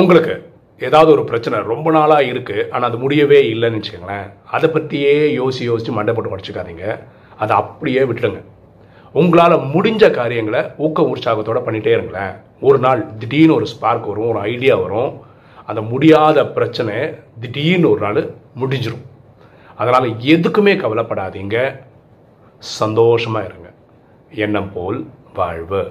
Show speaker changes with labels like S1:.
S1: உங்களுக்கு ஏதாவது ஒரு பிரச்சனை ரொம்ப நாளாக இருக்குது ஆனால் அது முடியவே இல்லைன்னு வச்சுக்கோங்களேன் அதை பற்றியே யோசி யோசித்து மண்டை போட்டு உடச்சிக்காதீங்க. அதை அப்படியே விட்டுடுங்க. உங்களால் முடிஞ்ச காரியங்களை ஊக்க உற்சாகத்தோடு பண்ணிகிட்டே இருங்களேன். ஒரு நாள் திடீர்னு ஒரு ஸ்பார்க் வரும் ஒரு ஐடியா வரும். அந்த முடியாத பிரச்சனை திடீர்னு ஒரு நாள் முடிஞ்சிடும் அதனால் எதுக்குமே கவலைப்படாதீங்க. சந்தோஷமாக இருங்க. எண்ணம் போல் வாழ்வு.